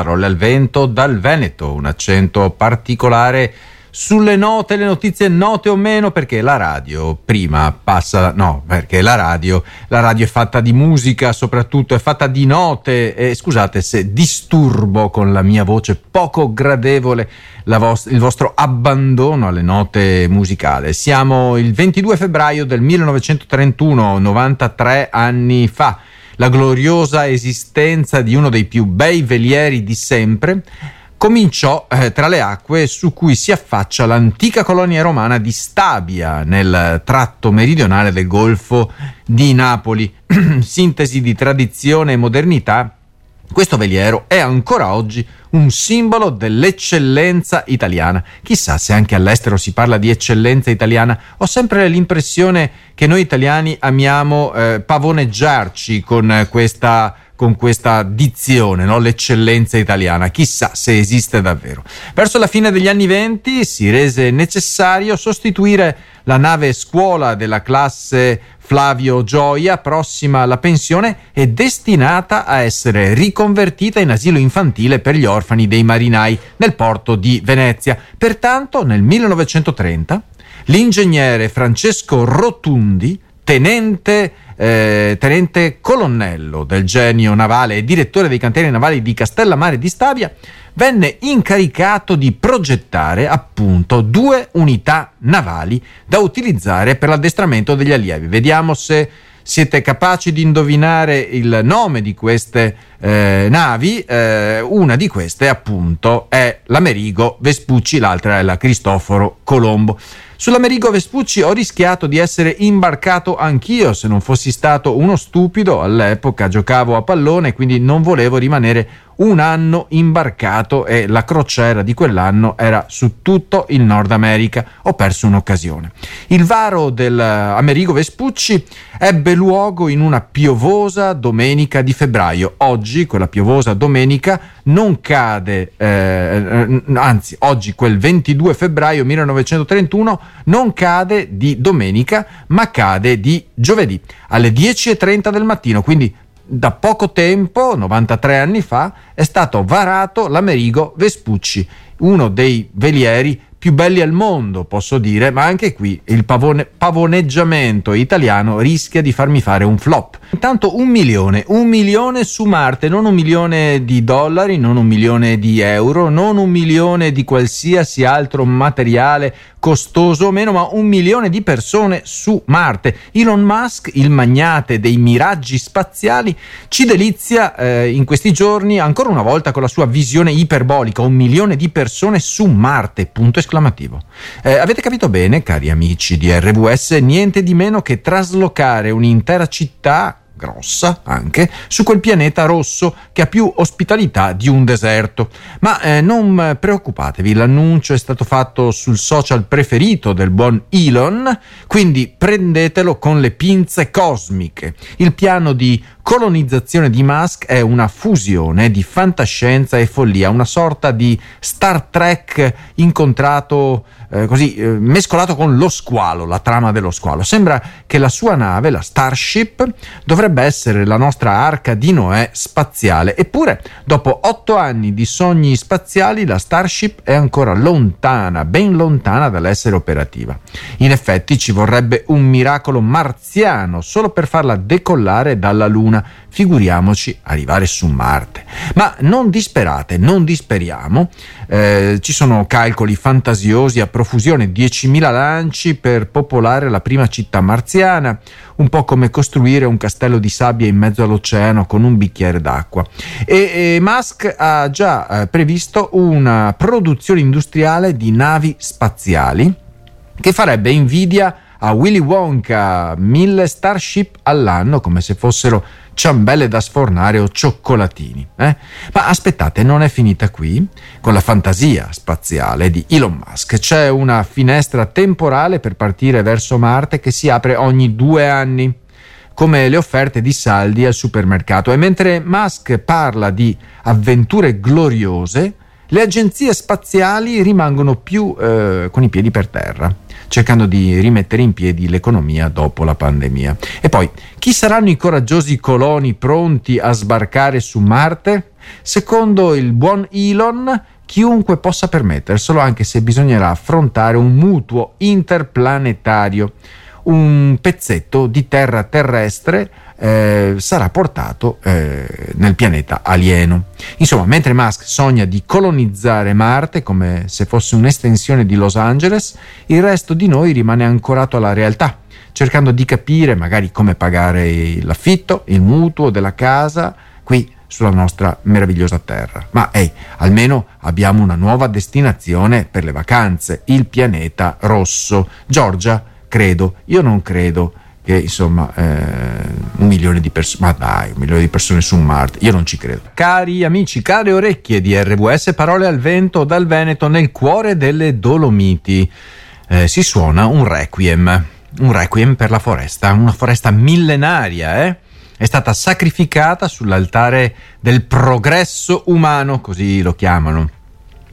parole al vento dal Veneto, un accento particolare sulle note, le notizie note o meno, perché la radio prima passa, no, perché la radio, la radio è fatta di musica, soprattutto è fatta di note, e scusate se disturbo con la mia voce poco gradevole vost- il vostro abbandono alle note musicali. Siamo il 22 febbraio del 1931, 93 anni fa, la gloriosa esistenza di uno dei più bei velieri di sempre cominciò eh, tra le acque su cui si affaccia l'antica colonia romana di Stabia, nel tratto meridionale del Golfo di Napoli. Sintesi di tradizione e modernità, questo veliero è ancora oggi un simbolo dell'eccellenza italiana. Chissà se anche all'estero si parla di eccellenza italiana. Ho sempre l'impressione che noi italiani amiamo eh, pavoneggiarci con questa con questa dizione, no? l'eccellenza italiana. Chissà se esiste davvero. Verso la fine degli anni venti si rese necessario sostituire la nave scuola della classe Flavio Gioia, prossima alla pensione, è destinata a essere riconvertita in asilo infantile per gli orfani dei marinai nel porto di Venezia. Pertanto, nel 1930, l'ingegnere Francesco Rotundi, tenente eh, tenente colonnello del genio navale e direttore dei cantieri navali di Castellammare di Stabia, venne incaricato di progettare appunto due unità navali da utilizzare per l'addestramento degli allievi. Vediamo se siete capaci di indovinare il nome di queste eh, navi. Eh, una di queste appunto è l'Amerigo Vespucci, l'altra è la Cristoforo Colombo. Sull'Amerigo Vespucci ho rischiato di essere imbarcato anch'io se non fossi stato uno stupido. All'epoca giocavo a pallone, quindi non volevo rimanere un anno imbarcato e la crociera di quell'anno era su tutto il Nord America. Ho perso un'occasione. Il varo dell'Amerigo Vespucci ebbe luogo in una piovosa domenica di febbraio. Oggi, quella piovosa domenica, non cade, eh, anzi, oggi, quel 22 febbraio 1931, non cade di domenica, ma cade di giovedì alle 10.30 del mattino. Quindi da poco tempo, 93 anni fa, è stato varato l'Amerigo Vespucci, uno dei velieri più belli al mondo, posso dire, ma anche qui il pavone, pavoneggiamento italiano rischia di farmi fare un flop. Intanto un milione, un milione su Marte, non un milione di dollari, non un milione di euro, non un milione di qualsiasi altro materiale costoso o meno, ma un milione di persone su Marte. Elon Musk, il magnate dei miraggi spaziali, ci delizia eh, in questi giorni ancora una volta con la sua visione iperbolica, un milione di persone su Marte, punto esclamativo. Eh, avete capito bene, cari amici di RWS, niente di meno che traslocare un'intera città grossa anche, su quel pianeta rosso che ha più ospitalità di un deserto. Ma eh, non preoccupatevi, l'annuncio è stato fatto sul social preferito del buon Elon, quindi prendetelo con le pinze cosmiche. Il piano di colonizzazione di Musk è una fusione di fantascienza e follia, una sorta di Star Trek incontrato eh, così eh, mescolato con lo squalo, la trama dello squalo. Sembra che la sua nave, la Starship, dovrebbe essere la nostra arca di Noè spaziale. Eppure, dopo otto anni di sogni spaziali, la Starship è ancora lontana, ben lontana dall'essere operativa. In effetti ci vorrebbe un miracolo marziano solo per farla decollare dalla Luna figuriamoci arrivare su Marte. Ma non disperate, non disperiamo, eh, ci sono calcoli fantasiosi a profusione, 10.000 lanci per popolare la prima città marziana, un po' come costruire un castello di sabbia in mezzo all'oceano con un bicchiere d'acqua. E, e Musk ha già eh, previsto una produzione industriale di navi spaziali che farebbe invidia a Willy Wonka, mille Starship all'anno, come se fossero ciambelle da sfornare o cioccolatini. Eh? Ma aspettate, non è finita qui. Con la fantasia spaziale di Elon Musk c'è una finestra temporale per partire verso Marte che si apre ogni due anni come le offerte di saldi al supermercato. E mentre Musk parla di avventure gloriose, le agenzie spaziali rimangono più eh, con i piedi per terra, cercando di rimettere in piedi l'economia dopo la pandemia. E poi, chi saranno i coraggiosi coloni pronti a sbarcare su Marte? Secondo il buon Elon, chiunque possa permetterselo, anche se bisognerà affrontare un mutuo interplanetario. Un pezzetto di terra terrestre eh, sarà portato eh, nel pianeta alieno. Insomma, mentre Musk sogna di colonizzare Marte come se fosse un'estensione di Los Angeles, il resto di noi rimane ancorato alla realtà, cercando di capire magari come pagare l'affitto, il mutuo della casa qui sulla nostra meravigliosa terra. Ma ehi, hey, almeno abbiamo una nuova destinazione per le vacanze, il pianeta rosso. Giorgia, credo, io non credo che insomma eh, un milione di persone, ma dai, un milione di persone su Marte, io non ci credo. Cari amici, care orecchie di RWS, parole al vento dal Veneto nel cuore delle Dolomiti. Eh, si suona un requiem, un requiem per la foresta, una foresta millenaria, eh? È stata sacrificata sull'altare del progresso umano, così lo chiamano.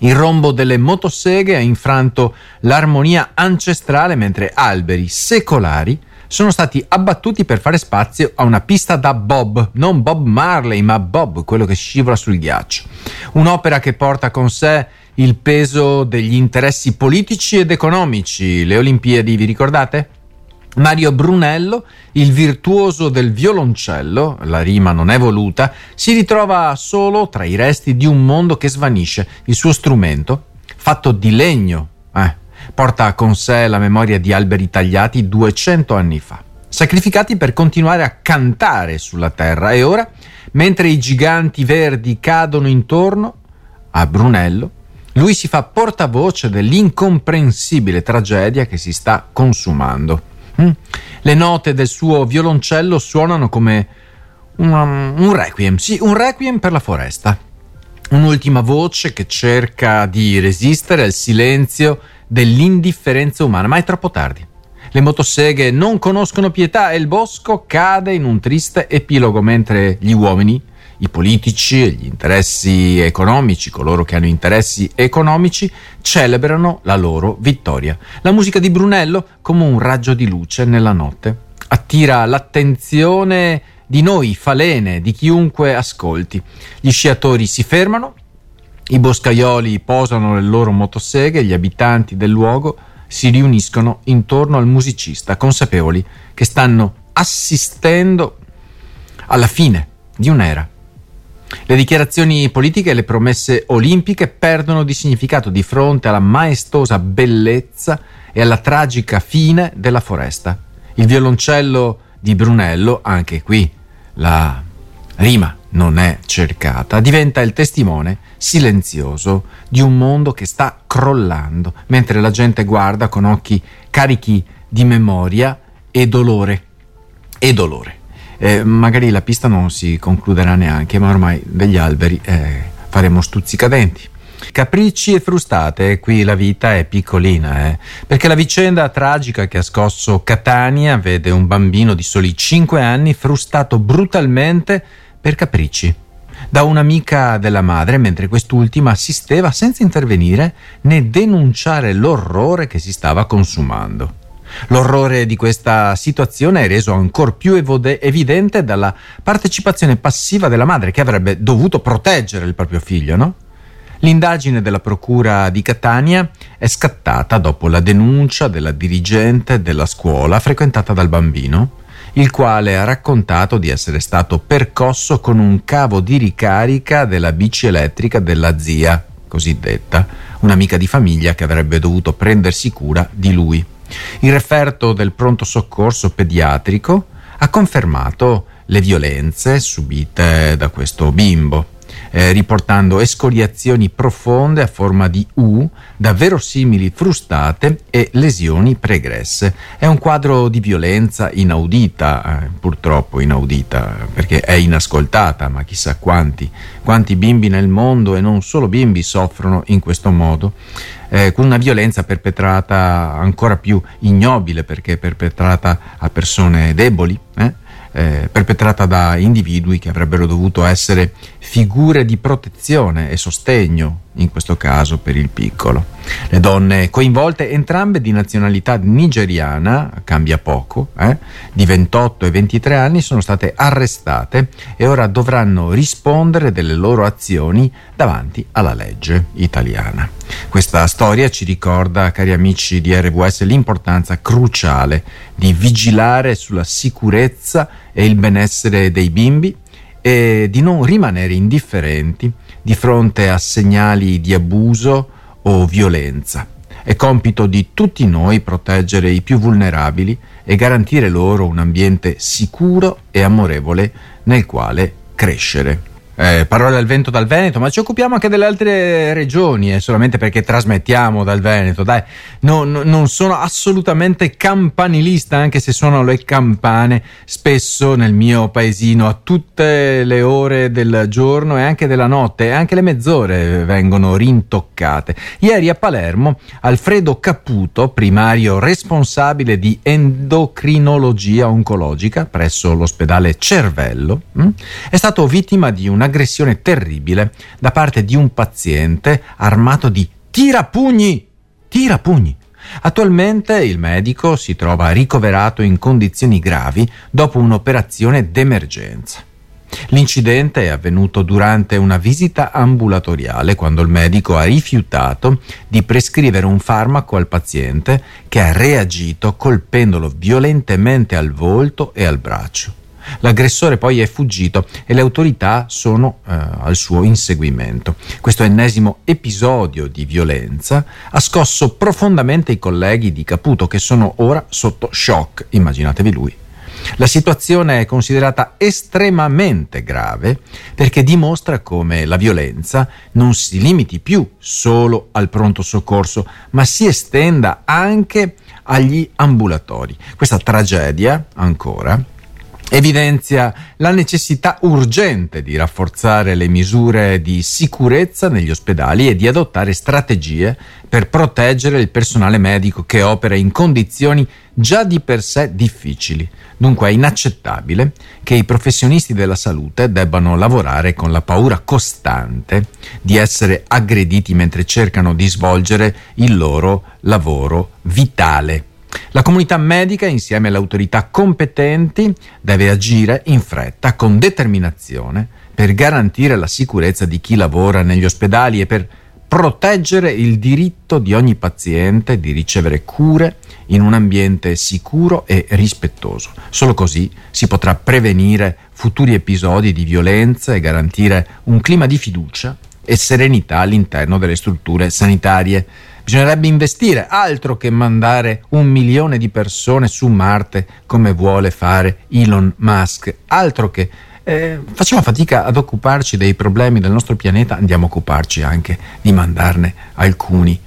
Il rombo delle motoseghe ha infranto l'armonia ancestrale mentre alberi secolari sono stati abbattuti per fare spazio a una pista da Bob, non Bob Marley, ma Bob, quello che scivola sul ghiaccio. Un'opera che porta con sé il peso degli interessi politici ed economici. Le Olimpiadi, vi ricordate? Mario Brunello, il virtuoso del violoncello, la rima non è voluta, si ritrova solo tra i resti di un mondo che svanisce. Il suo strumento, fatto di legno, porta con sé la memoria di alberi tagliati 200 anni fa, sacrificati per continuare a cantare sulla terra e ora, mentre i giganti verdi cadono intorno a Brunello, lui si fa portavoce dell'incomprensibile tragedia che si sta consumando. Mm? Le note del suo violoncello suonano come un, un requiem, sì, un requiem per la foresta. Un'ultima voce che cerca di resistere al silenzio dell'indifferenza umana, ma è troppo tardi. Le motoseghe non conoscono pietà e il bosco cade in un triste epilogo, mentre gli uomini, i politici e gli interessi economici, coloro che hanno interessi economici, celebrano la loro vittoria. La musica di Brunello, come un raggio di luce nella notte, attira l'attenzione di noi, falene, di chiunque ascolti. Gli sciatori si fermano i boscaioli posano le loro motoseghe e gli abitanti del luogo si riuniscono intorno al musicista, consapevoli che stanno assistendo alla fine di un'era. Le dichiarazioni politiche e le promesse olimpiche perdono di significato di fronte alla maestosa bellezza e alla tragica fine della foresta. Il violoncello di Brunello, anche qui la rima non è cercata, diventa il testimone silenzioso di un mondo che sta crollando, mentre la gente guarda con occhi carichi di memoria e dolore. E dolore. Eh, magari la pista non si concluderà neanche, ma ormai degli alberi eh, faremo stuzzicadenti. Capricci e frustate, qui la vita è piccolina, eh? perché la vicenda tragica che ha scosso Catania vede un bambino di soli 5 anni frustato brutalmente per capricci da un'amica della madre mentre quest'ultima assisteva senza intervenire né denunciare l'orrore che si stava consumando. L'orrore di questa situazione è reso ancora più evidente dalla partecipazione passiva della madre che avrebbe dovuto proteggere il proprio figlio, no? L'indagine della Procura di Catania è scattata dopo la denuncia della dirigente della scuola frequentata dal bambino il quale ha raccontato di essere stato percosso con un cavo di ricarica della bici elettrica della zia, cosiddetta, un'amica di famiglia che avrebbe dovuto prendersi cura di lui. Il referto del pronto soccorso pediatrico ha confermato le violenze subite da questo bimbo eh, riportando escoriazioni profonde a forma di U, davvero simili frustate e lesioni pregresse. È un quadro di violenza inaudita, eh, purtroppo inaudita, perché è inascoltata, ma chissà quanti, quanti bimbi nel mondo e non solo bimbi soffrono in questo modo. Eh, con una violenza perpetrata ancora più ignobile perché perpetrata a persone deboli, eh? Eh, perpetrata da individui che avrebbero dovuto essere figure di protezione e sostegno in questo caso per il piccolo. Le donne coinvolte, entrambe di nazionalità nigeriana, cambia poco, eh, di 28 e 23 anni, sono state arrestate e ora dovranno rispondere delle loro azioni davanti alla legge italiana. Questa storia ci ricorda, cari amici di RWS, l'importanza cruciale di vigilare sulla sicurezza e il benessere dei bimbi e di non rimanere indifferenti di fronte a segnali di abuso o violenza. È compito di tutti noi proteggere i più vulnerabili e garantire loro un ambiente sicuro e amorevole nel quale crescere eh, parole al vento dal Veneto, ma ci occupiamo anche delle altre regioni, eh, solamente perché trasmettiamo dal Veneto. Dai, no, no, non sono assolutamente campanilista, anche se suono le campane spesso nel mio paesino a tutte le ore del giorno e anche della notte, e anche le mezz'ore vengono rintoccate. Ieri a Palermo, Alfredo Caputo, primario responsabile di endocrinologia oncologica presso l'ospedale Cervello, mh, hm, è stato vittima di una un'aggressione terribile da parte di un paziente armato di tirapugni. Tirapugni. Attualmente il medico si trova ricoverato in condizioni gravi dopo un'operazione d'emergenza. L'incidente è avvenuto durante una visita ambulatoriale quando il medico ha rifiutato di prescrivere un farmaco al paziente che ha reagito colpendolo violentemente al volto e al braccio. L'aggressore poi è fuggito e le autorità sono eh, al suo inseguimento. Questo ennesimo episodio di violenza ha scosso profondamente i colleghi di Caputo che sono ora sotto shock, immaginatevi lui. La situazione è considerata estremamente grave perché dimostra come la violenza non si limiti più solo al pronto soccorso, ma si estenda anche agli ambulatori. Questa tragedia, ancora, evidenzia la necessità urgente di rafforzare le misure di sicurezza negli ospedali e di adottare strategie per proteggere il personale medico che opera in condizioni già di per sé difficili. Dunque è inaccettabile che i professionisti della salute debbano lavorare con la paura costante di essere aggrediti mentre cercano di svolgere il loro lavoro vitale. La comunità medica, insieme alle autorità competenti, deve agire in fretta, con determinazione, per garantire la sicurezza di chi lavora negli ospedali e per proteggere il diritto di ogni paziente di ricevere cure in un ambiente sicuro e rispettoso. Solo così si potrà prevenire futuri episodi di violenza e garantire un clima di fiducia e serenità all'interno delle strutture sanitarie. Bisognerebbe investire altro che mandare un milione di persone su Marte come vuole fare Elon Musk, altro che eh, facciamo fatica ad occuparci dei problemi del nostro pianeta, andiamo a occuparci anche di mandarne alcuni,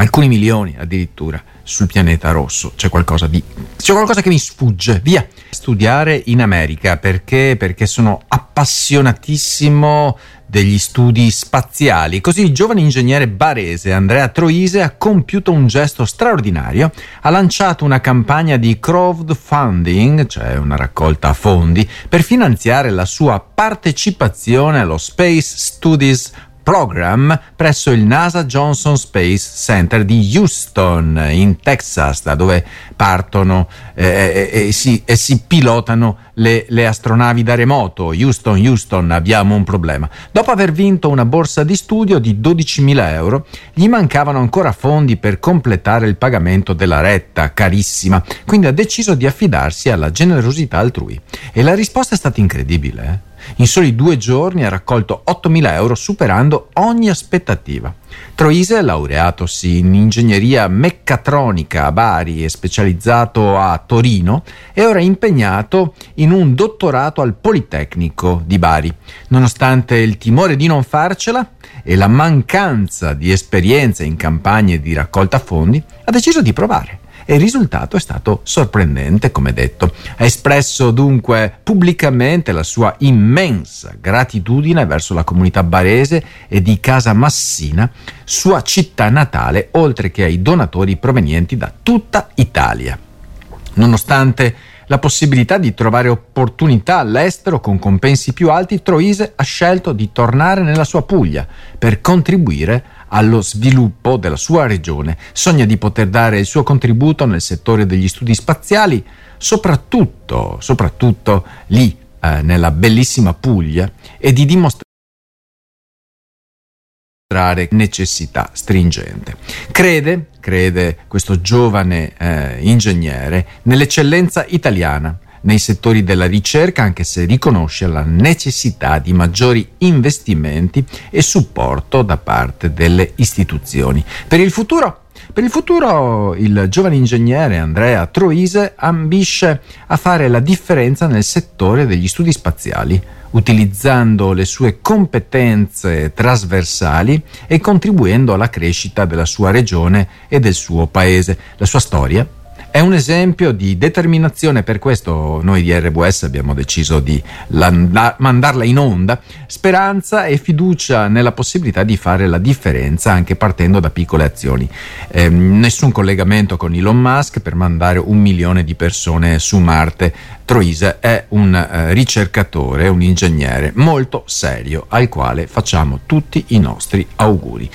alcuni milioni addirittura sul pianeta rosso. C'è qualcosa di. C'è qualcosa che mi sfugge. Via! Studiare in America perché? Perché sono appassionatissimo degli studi spaziali. Così il giovane ingegnere barese Andrea Troise ha compiuto un gesto straordinario, ha lanciato una campagna di crowdfunding, cioè una raccolta a fondi, per finanziare la sua partecipazione allo Space Studies Program presso il NASA Johnson Space Center di Houston, in Texas, da dove partono eh, e, eh, e, si, e, si, pilotano le, le, astronavi da remoto. Houston, Houston, abbiamo un problema. Dopo aver vinto una borsa di studio di 12.000 euro, gli mancavano ancora fondi per completare il pagamento della retta, carissima, quindi ha deciso di affidarsi alla generosità altrui. E la risposta è stata incredibile. Eh? In soli due giorni ha raccolto 8.000 euro superando ogni aspettativa. Troise, laureatosi in ingegneria meccatronica a Bari e specializzato a Torino, è ora impegnato in un dottorato al Politecnico di Bari. Nonostante il timore di non farcela e la mancanza di esperienza in campagne di raccolta fondi, ha deciso di provare e il risultato è stato sorprendente, come detto. Ha espresso dunque pubblicamente la sua immensa gratitudine verso la comunità barese e di Casa Massina, sua città natale, oltre che ai donatori provenienti da tutta Italia. Nonostante la possibilità di trovare opportunità all'estero con compensi più alti, Troise ha scelto di tornare nella sua Puglia per contribuire allo sviluppo della sua regione. Sogna di poter dare il suo contributo nel settore degli studi spaziali, soprattutto, soprattutto lì, eh, nella bellissima Puglia, e di dimostrare necessità stringente. Crede, crede questo giovane eh, ingegnere, nell'eccellenza italiana nei settori della ricerca, anche se riconosce la necessità di maggiori investimenti e supporto da parte delle istituzioni. Per il futuro per il futuro il giovane ingegnere Andrea Troise ambisce a fare la differenza nel settore degli studi spaziali utilizzando le sue competenze trasversali e contribuendo alla crescita della sua regione e del suo paese. La sua storia è un esempio di determinazione, per questo noi di RWS abbiamo deciso di la, mandarla in onda, speranza e fiducia nella possibilità di fare la differenza anche partendo da piccole azioni. Eh, nessun collegamento con Elon Musk per mandare un milione di persone su Marte. Troise è un eh, ricercatore, un ingegnere molto serio al quale facciamo tutti i nostri auguri.